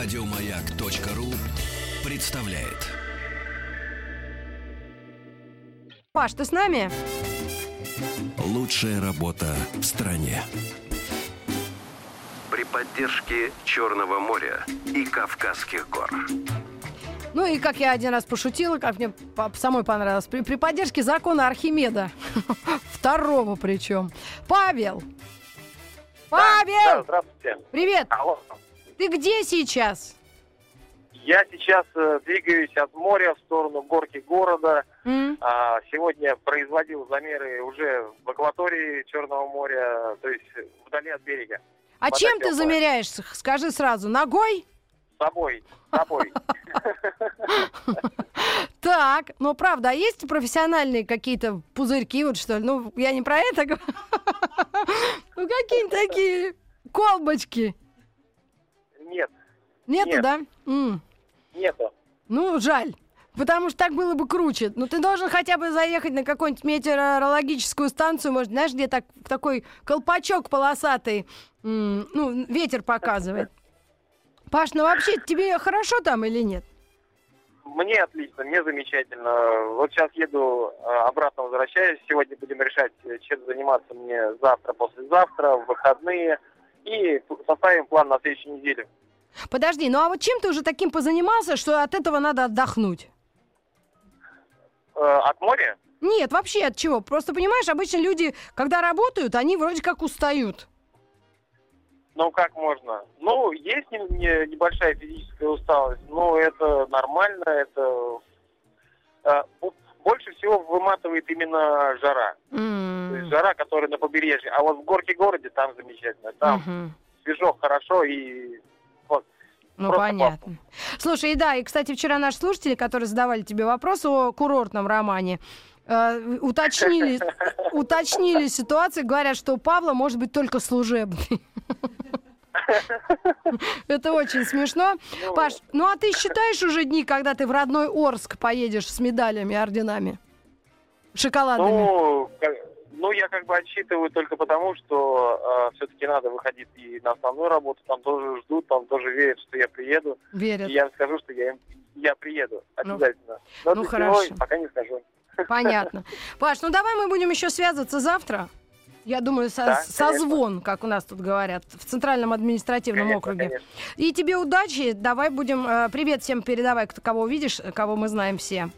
Радиомаяк.ру представляет. Паш, ты с нами? Лучшая работа в стране. При поддержке Черного моря и Кавказских гор. Ну и как я один раз пошутила, как мне самой понравилось, при, при поддержке закона Архимеда. Второго причем. Павел! Да, Павел! здравствуйте. Привет! Алло. Ты где сейчас? Я сейчас э, двигаюсь от моря в сторону горки города. А, сегодня производил замеры уже в акватории Черного моря, то есть вдали от берега. А Вода чем ты теплая. замеряешь? Скажи сразу, ногой? Собой, собой. Так, но правда, а есть профессиональные какие-то пузырьки, вот что ли? Ну, я не про это говорю. Ну, какие-нибудь такие колбочки. Нет, Нету, Нет. да? М. нету. Ну, жаль. Потому что так было бы круче. Ну, ты должен хотя бы заехать на какую-нибудь метеорологическую станцию, может, знаешь, где так, такой колпачок полосатый, м, ну, ветер показывает. Паш, ну вообще тебе хорошо там или нет? Мне отлично, мне замечательно. Вот сейчас еду, э, обратно возвращаюсь. Сегодня будем решать, э, чем заниматься мне завтра, послезавтра, в выходные. И составим план на следующую неделю. Подожди, ну а вот чем ты уже таким позанимался, что от этого надо отдохнуть? Э, От моря? Нет, вообще от чего? Просто понимаешь, обычно люди, когда работают, они вроде как устают. Ну, как можно? Ну, есть не- не- небольшая физическая усталость, но это нормально, это... э, бо- Больше всего выматывает именно жара. То есть жара, которая на побережье. А вот в горке городе там замечательно. Там мгм. свежо, хорошо и... Вот. Ну, Просто понятно. Слушай, и да, и, кстати, вчера наши слушатели, которые задавали тебе вопрос о курортном романе, э, уточнили, уточнили ситуацию, говорят, что у Павла может быть только служебный. Это очень смешно. Ну, Паш, ну а ты считаешь уже дни, когда ты в родной Орск поедешь с медалями, орденами? Шоколадными? Ну, ну, я как бы отсчитываю только потому, что все-таки надо выходить и на основную работу. Там тоже ждут, там тоже верят, что я приеду. Верят. И я скажу, что я, им- я приеду Ну, обязательно. Но ну, для хорошо. чего, пока не скажу. Понятно. Паш, ну давай мы будем еще связываться завтра. Я думаю, со- Да, созвон, как у нас тут говорят, в Центральном административном Конечно, округе. конечно. И тебе удачи. Давай будем... э, привет всем передавай, кто, кого увидишь, кого мы знаем все.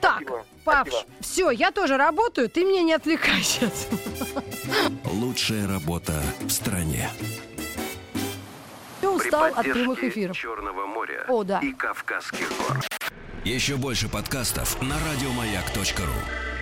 Так, Спасибо, Паш, спасибо. все, я тоже работаю, ты меня не отвлекай сейчас. Лучшая работа в стране. Ты устал от прямых эфиров. Черного моря О, да. и Кавказских гор. Еще больше подкастов на радиомаяк.ру.